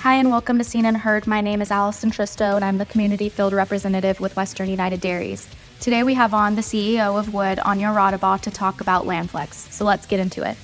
Hi, and welcome to Seen and Herd. My name is Allison Tristao, and I'm the Community Field Representative with Western United Dairies. Today we have on the CEO of WUD, Anja Raudabaugh, to talk about Landflex. So let's get into it.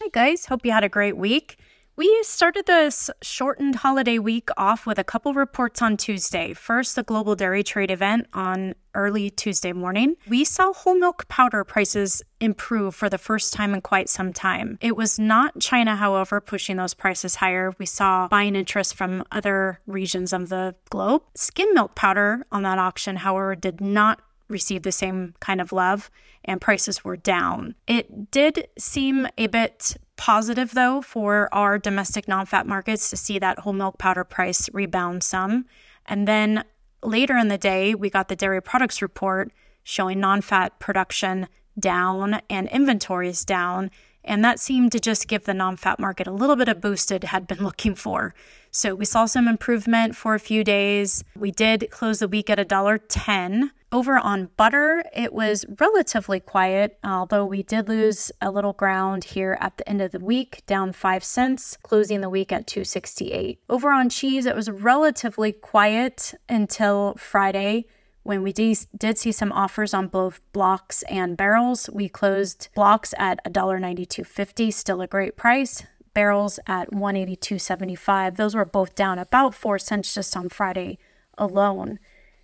Hi, guys. Hope you had a great week. We started this shortened holiday week off with a couple reports on Tuesday. First, the global dairy trade event on early Tuesday morning. We saw whole milk powder prices improve for the first time in quite some time. It was not China, however, pushing those prices higher. We saw buying interest from other regions of the globe. Skim milk powder on that auction, however, did not receive the same kind of love and prices were down. It did seem a bit positive, though, for our domestic non fat markets to see that whole milk powder price rebound some. And then later in the day, we got the dairy products report showing non fat production down and inventories down. And that seemed to just give the non fat market a little bit of boost it had been looking for. So we saw some improvement for a few days. We did close the week at $1.10. Over on butter, it was relatively quiet, although we did lose a little ground here at the end of the week, down 5 cents, closing the week at 268. Over on cheese, it was relatively quiet until Friday when we de- did see some offers on both blocks and barrels. We closed blocks at $1.9250, still a great price. Barrels at 182.75. Those were both down about 4 cents just on Friday alone.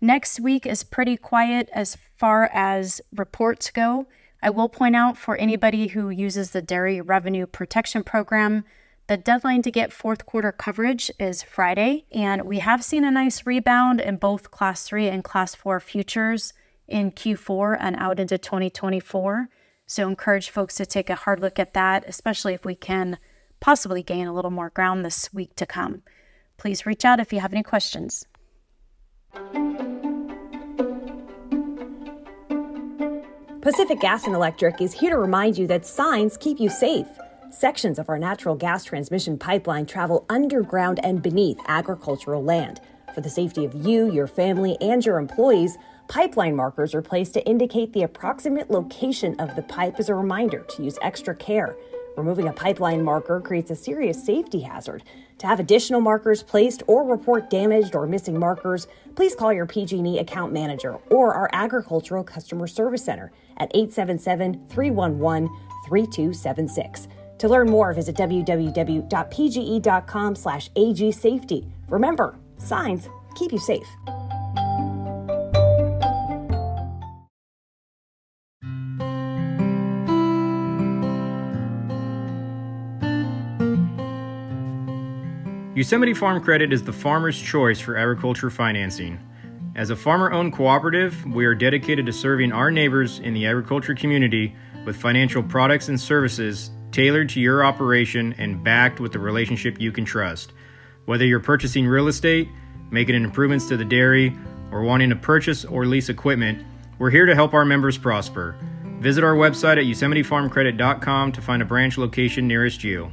Next week is pretty quiet as far as reports go. I will point out for anybody who uses the Dairy Revenue Protection Program, the deadline to get fourth quarter coverage is Friday, and we have seen a nice rebound in both Class 3 and Class 4 futures in Q4 and out into 2024. So, encourage folks to take a hard look at that, especially if we can possibly gain a little more ground this week to come. Please reach out if you have any questions. Pacific Gas and Electric is here to remind you that signs keep you safe. Sections of our natural gas transmission pipeline travel underground and beneath agricultural land. For the safety of you, your family, and your employees, pipeline markers are placed to indicate the approximate location of the pipe as a reminder to use extra care. Removing a pipeline marker creates a serious safety hazard. To have additional markers placed or report damaged or missing markers, please call your PG&E account manager or our agricultural customer service center at 877-311-3276. To learn more, visit www.pge.com slash agsafety. Remember, signs keep you safe. Yosemite Farm Credit is the farmer's choice for agriculture financing. As a farmer owned cooperative, we are dedicated to serving our neighbors in the agriculture community with financial products and services tailored to your operation and backed with a relationship you can trust. Whether you're purchasing real estate, making improvements to the dairy, or wanting to purchase or lease equipment, we're here to help our members prosper. Visit our website at yosemitefarmcredit.com to find a branch location nearest you.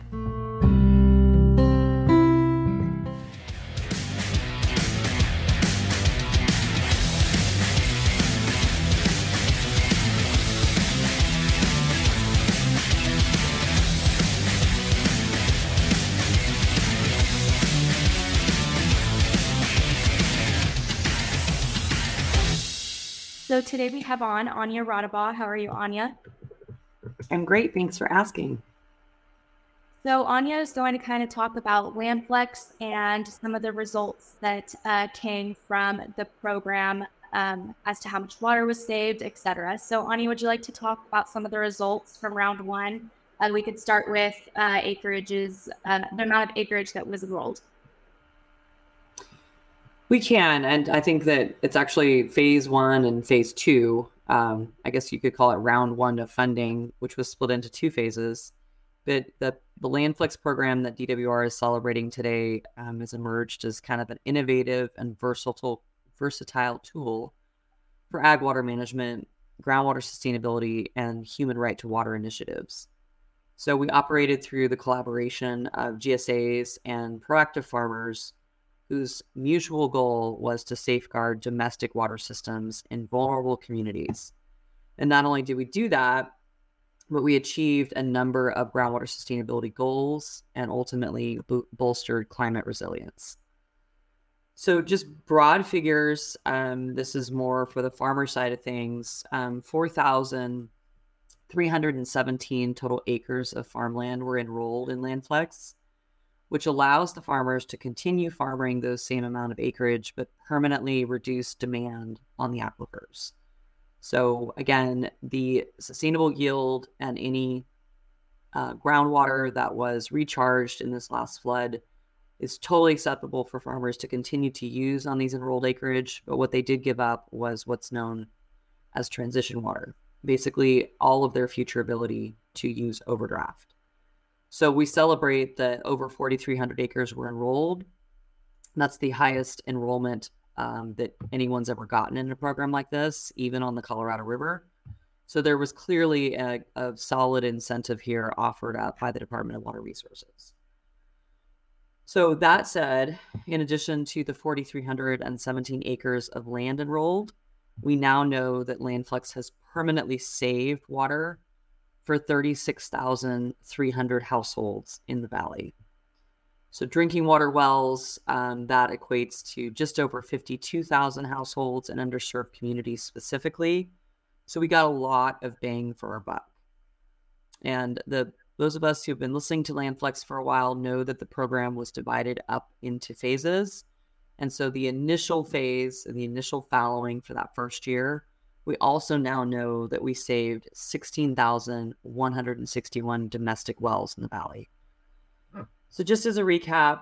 Today we have on Anja Raudabaugh. How are you, Anja? I'm great. Thanks for asking. So Anja is going to kind of talk about Landflex and some of the results that uh, came from the program um, as to how much water was saved, etc. So Anja, would you like to talk about some of the results from round one? And uh, we could start with uh, acreages, uh, the amount of acreage that was enrolled. We can, and I think that it's actually phase one and phase two. Um, I guess you could call it round one of funding, which was split into two phases. But the, the Landflex program that DWR is celebrating today um, has emerged as kind of an innovative and versatile versatile tool for ag water management, groundwater sustainability, and human right to water initiatives. So we operated through the collaboration of GSAs and proactive farmers whose mutual goal was to safeguard domestic water systems in vulnerable communities. And not only did we do that, but we achieved a number of groundwater sustainability goals and ultimately bo- bolstered climate resilience. So, just broad figures. Um, this is more for the farmer side of things. Um, 4,317 total acres of farmland were enrolled in LandFlex, which allows the farmers to continue farming those same amount of acreage, but permanently reduce demand on the aquifers. So, again, the sustainable yield and any uh, groundwater that was recharged in this last flood is totally acceptable for farmers to continue to use on these enrolled acreage. But what they did give up was what's known as transition water, basically, all of their future ability to use overdraft. So, we celebrate that over 4,300 acres were enrolled. That's the highest enrollment um, that anyone's ever gotten in a program like this, even on the Colorado River. So there was clearly a, a solid incentive here offered up by the Department of Water Resources. So that said, in addition to the 4,317 acres of land enrolled, we now know that LandFlex has permanently saved water for 36,300 households in the valley. So, drinking water wells, um, that equates to just over 52,000 households and underserved communities specifically. So, we got a lot of bang for our buck. And the those of us who have been listening to Landflex for a while know that the program was divided up into phases. And so, the initial phase, the initial fallowing for that first year, we also now know that we saved 16,161 domestic wells in the valley. Hmm. So, just as a recap,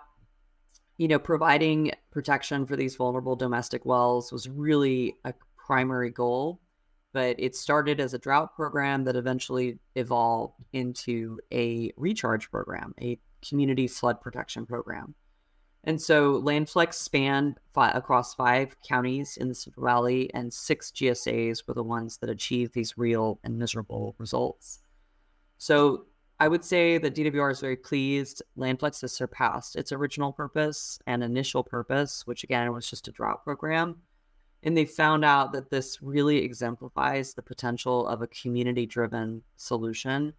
you know, providing protection for these vulnerable domestic wells was really a primary goal, but it started as a drought program that eventually evolved into a recharge program, a community flood protection program. And so Landflex spanned fi- across five counties in the Central Valley, and six GSAs were the ones that achieved these real and miserable results. So I would say that DWR is very pleased. Landflex has surpassed its original purpose and initial purpose, which again was just a drought program. And they found out that this really exemplifies the potential of a community driven solution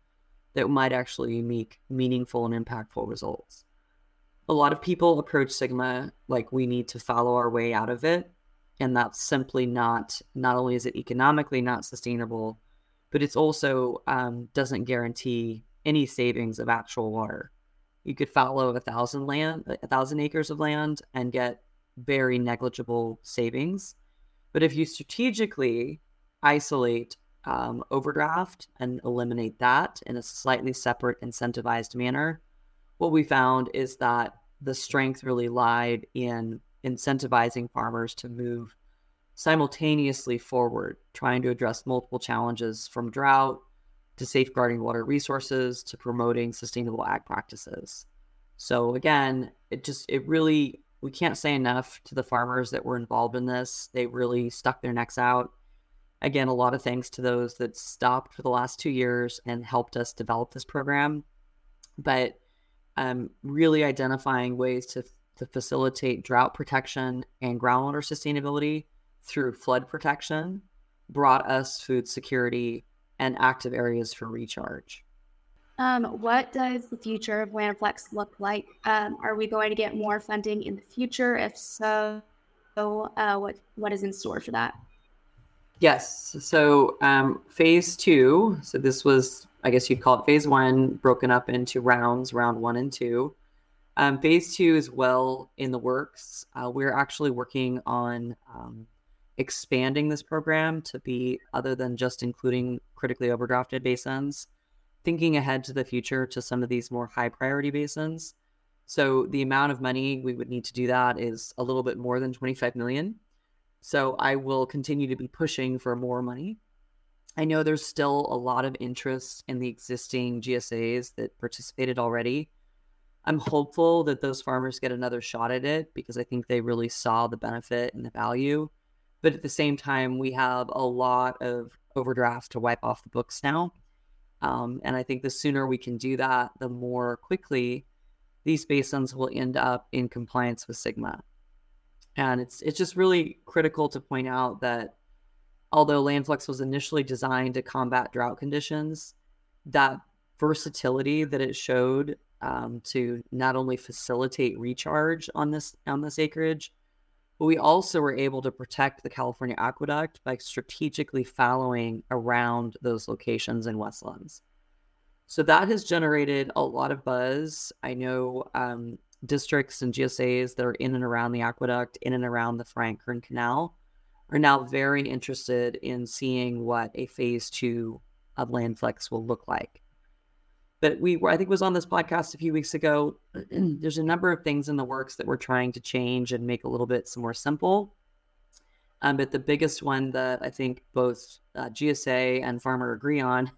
that might actually make meaningful and impactful results. A lot of people approach SGMA like we need to follow our way out of it. And that's simply not, not only is it economically not sustainable, but it's also um, doesn't guarantee any savings of actual water. You could follow a thousand land, a thousand acres of land, and get very negligible savings. But if you strategically isolate um, overdraft and eliminate that in a slightly separate incentivized manner, what we found is that the strength really lied in incentivizing farmers to move simultaneously forward, trying to address multiple challenges from drought to safeguarding water resources to promoting sustainable ag practices. So again, it just it really we can't say enough to the farmers that were involved in this. They really stuck their necks out. Again, a lot of thanks to those that stopped for the last two years and helped us develop this program. But um, really identifying ways to, to facilitate drought protection and groundwater sustainability through flood protection brought us food security and active areas for recharge. Um, what does the future of Landflex look like? Um, are we going to get more funding in the future? If so, uh, what what is in store for that? Yes. So um, phase two. So this was, I guess you'd call it phase one, broken up into rounds, round one and two. Um, phase two is well in the works. Uh, we're actually working on um, expanding this program to be other than just including critically overdrafted basins, thinking ahead to the future to some of these more high priority basins. So the amount of money we would need to do that is a little bit more than 25 million. So I will continue to be pushing for more money. I know there's still a lot of interest in the existing GSAs that participated already. I'm hopeful that those farmers get another shot at it because I think they really saw the benefit and the value. But at the same time, we have a lot of overdrafts to wipe off the books now. Um, and I think the sooner we can do that, the more quickly these basins will end up in compliance with SGMA. And it's it's just really critical to point out that although Landflex was initially designed to combat drought conditions, that versatility that it showed um, to not only facilitate recharge on this on this acreage, but we also were able to protect the California aqueduct by strategically fallowing around those locations in wetlands. So that has generated a lot of buzz. I know um, districts and GSAs that are in and around the aqueduct, in and around the Friant-Kern Canal, are now very interested in seeing what a phase two of Landflex will look like. But we, were, I think, was on this podcast a few weeks ago. There's a number of things in the works that we're trying to change and make a little bit more simple. Um, but the biggest one that I think both uh, GSA and Farmer agree on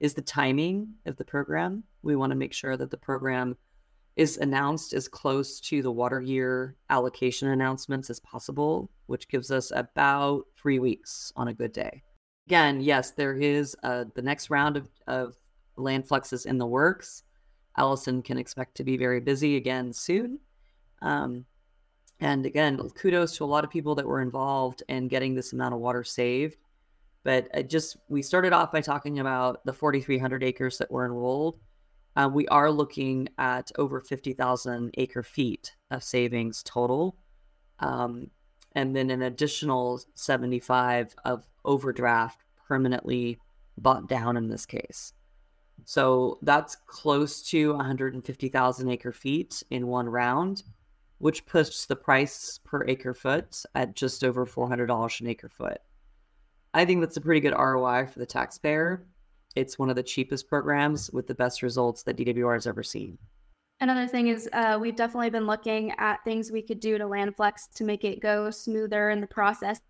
is the timing of the program. We want to make sure that the program is announced as close to the water year allocation announcements as possible, which gives us about three weeks on a good day. Again, yes, there is uh, the next round of, of LandFlex is in the works. Allison can expect to be very busy again soon. Um, and again, kudos to a lot of people that were involved in getting this amount of water saved. But I just we started off by talking about the 4,300 acres that were enrolled. Uh, we are looking at over 50,000 acre feet of savings total, um, and then an additional 75 of overdraft permanently bought down in this case. So that's close to 150,000 acre feet in one round, which puts the price per acre foot at just over $400 an acre foot. I think that's a pretty good ROI for the taxpayer. It's one of the cheapest programs with the best results that DWR has ever seen. Another thing is uh, we've definitely been looking at things we could do to Landflex to make it go smoother in the process,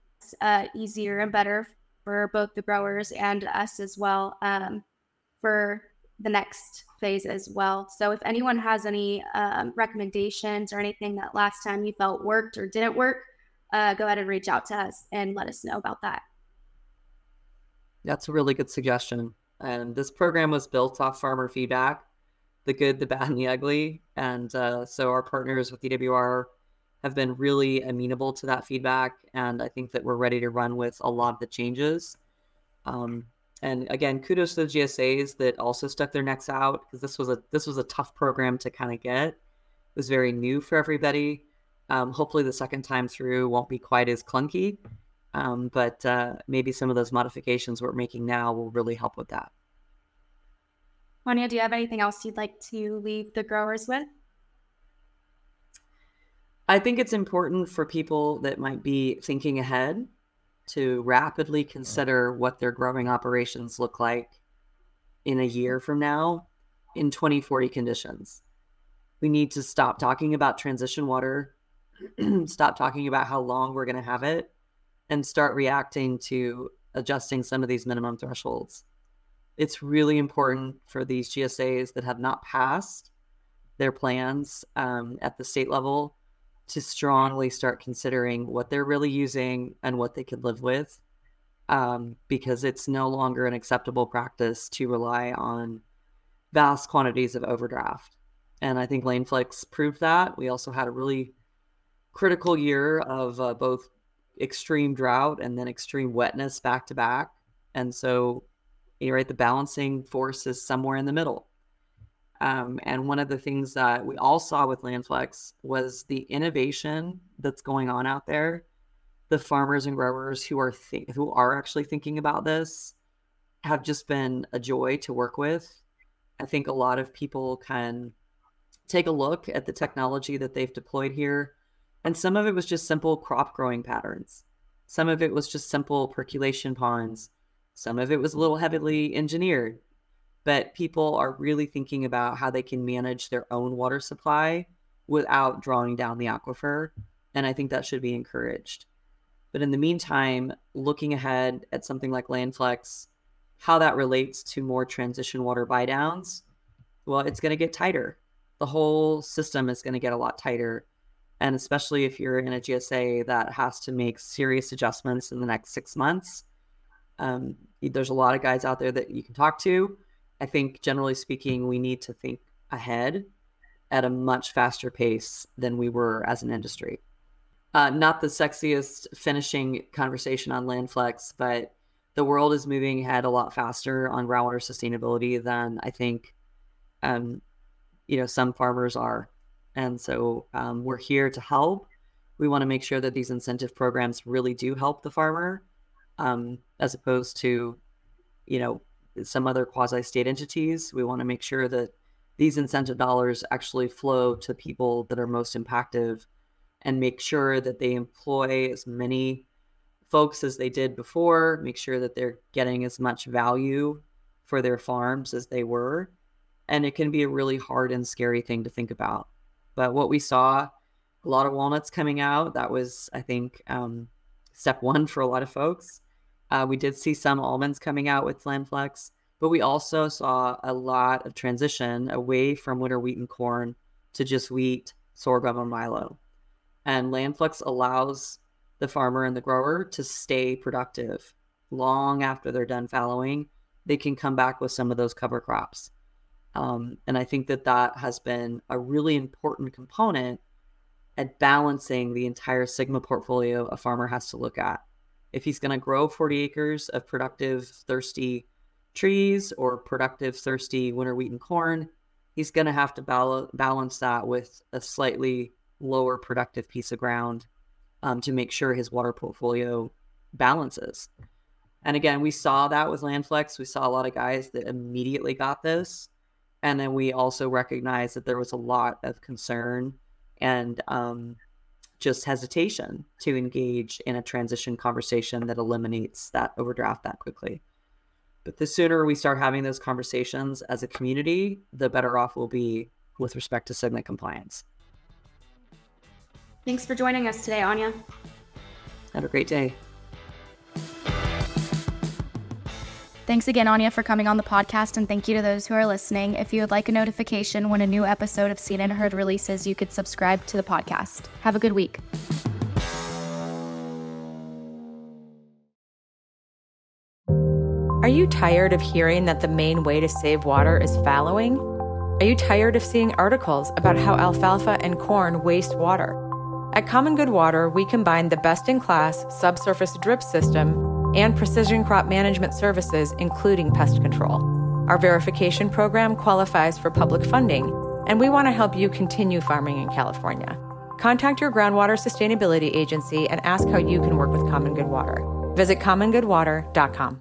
uh, easier and better for both the growers and us as well um, for the next phase as well. So if anyone has any um, recommendations or anything that last time you felt worked or didn't work, uh, go ahead and reach out to us and let us know about that. That's a really good suggestion. And this program was built off farmer feedback, the good, the bad, and the ugly. And uh, so our partners with DWR have been really amenable to that feedback. And I think that we're ready to run with a lot of the changes. Um, and again, kudos to the GSAs that also stuck their necks out because this was a this was a tough program to kind of get. It was very new for everybody. Um, hopefully, the second time through won't be quite as clunky. Um, but uh, maybe some of those modifications we're making now will really help with that. Monia, do you have anything else you'd like to leave the growers with? I think it's important for people that might be thinking ahead to rapidly consider what their growing operations look like in a year from now in 2040 conditions. We need to stop talking about transition water, stop talking about how long we're going to have it, and start reacting to adjusting some of these minimum thresholds. It's really important for these GSAs that have not passed their plans um, at the state level to strongly start considering what they're really using and what they could live with um, because it's no longer an acceptable practice to rely on vast quantities of overdraft. And I think Landflex proved that. We also had a really critical year of uh, both extreme drought and then extreme wetness back to back. And so, you're right, the balancing force is somewhere in the middle. Um, and one of the things that we all saw with Landflex was the innovation that's going on out there. The farmers and growers who are th- who are actually thinking about this have just been a joy to work with. I think a lot of people can take a look at the technology that they've deployed here, and some of it was just simple crop growing patterns. Some of it was just simple percolation ponds. Some of it was a little heavily engineered but people are really thinking about how they can manage their own water supply without drawing down the aquifer. And I think that should be encouraged. But in the meantime, looking ahead at something like Landflex, how that relates to more transition water buy downs, well, it's going to get tighter. The whole system is going to get a lot tighter. And especially if you're in a GSA that has to make serious adjustments in the next six months, um, there's a lot of guys out there that you can talk to I think generally speaking, we need to think ahead at a much faster pace than we were as an industry. uh, not the sexiest finishing conversation on Landflex, but the world is moving ahead a lot faster on groundwater sustainability than I think, um, you know, some farmers are. And so um, we're here to help. We want to make sure that these incentive programs really do help the farmer, um, as opposed to, you know, some other quasi state entities. We want to make sure that these incentive dollars actually flow to people that are most impacted and make sure that they employ as many folks as they did before, make sure that they're getting as much value for their farms as they were. And it can be a really hard and scary thing to think about. But what we saw, a lot of walnuts coming out, that was, I think, um, step one for a lot of folks. Uh, we did see some almonds coming out with Landflex, but we also saw a lot of transition away from winter wheat and corn to just wheat, sorghum, and milo. And Landflex allows the farmer and the grower to stay productive long after they're done fallowing. They can come back with some of those cover crops. Um, and I think that that has been a really important component at balancing the entire SGMA portfolio a farmer has to look at if he's going to grow 40 acres of productive, thirsty trees or productive, thirsty winter wheat and corn, he's going to have to bal- balance that with a slightly lower productive piece of ground um, to make sure his water portfolio balances. And again, we saw that with Landflex. We saw a lot of guys that immediately got this. And then we also recognized that there was a lot of concern and um, just hesitation to engage in a transition conversation that eliminates that overdraft that quickly. But the sooner we start having those conversations as a community, the better off we'll be with respect to SGMA compliance. Thanks for joining us today, Anja. Have a great day. Thanks again, Anja, for coming on the podcast, and thank you to those who are listening. If you would like a notification when a new episode of Seen and Herd releases, you could subscribe to the podcast. Have a good week. Are you tired of hearing that the main way to save water is fallowing? Are you tired of seeing articles about how alfalfa and corn waste water? At Common Good Water, we combine the best in class subsurface drip system and precision crop management services, including pest control. Our verification program qualifies for public funding, and we want to help you continue farming in California. Contact your groundwater sustainability agency and ask how you can work with Common Good Water. Visit commongoodwater.com.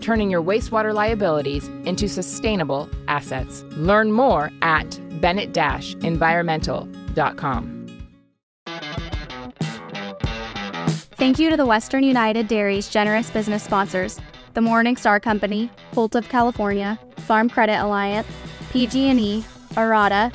turning your wastewater liabilities into sustainable assets. Learn more at bennett environmental.com. Thank you to the Western United Dairy's generous business sponsors, the Morning Star Company, Holt of California, Farm Credit Alliance, PG&E, Arada,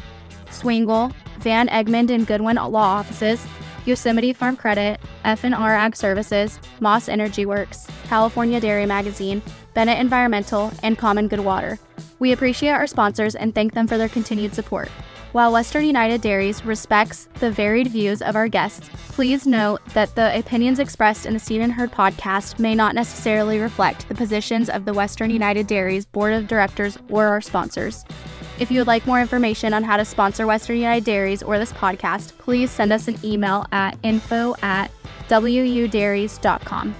Swingle, Van Egmond and Goodwin Law Offices, Yosemite Farm Credit, F&R Ag Services, Moss Energy Works, California Dairy Magazine, Bennett Environmental, and Common Good Water. We appreciate our sponsors and thank them for their continued support. While Western United Dairies respects the varied views of our guests, please note that the opinions expressed in the Seen and Herd podcast may not necessarily reflect the positions of the Western United Dairies Board of Directors or our sponsors. If you would like more information on how to sponsor Western United Dairies or this podcast, please send us an email at info at wudairies.com.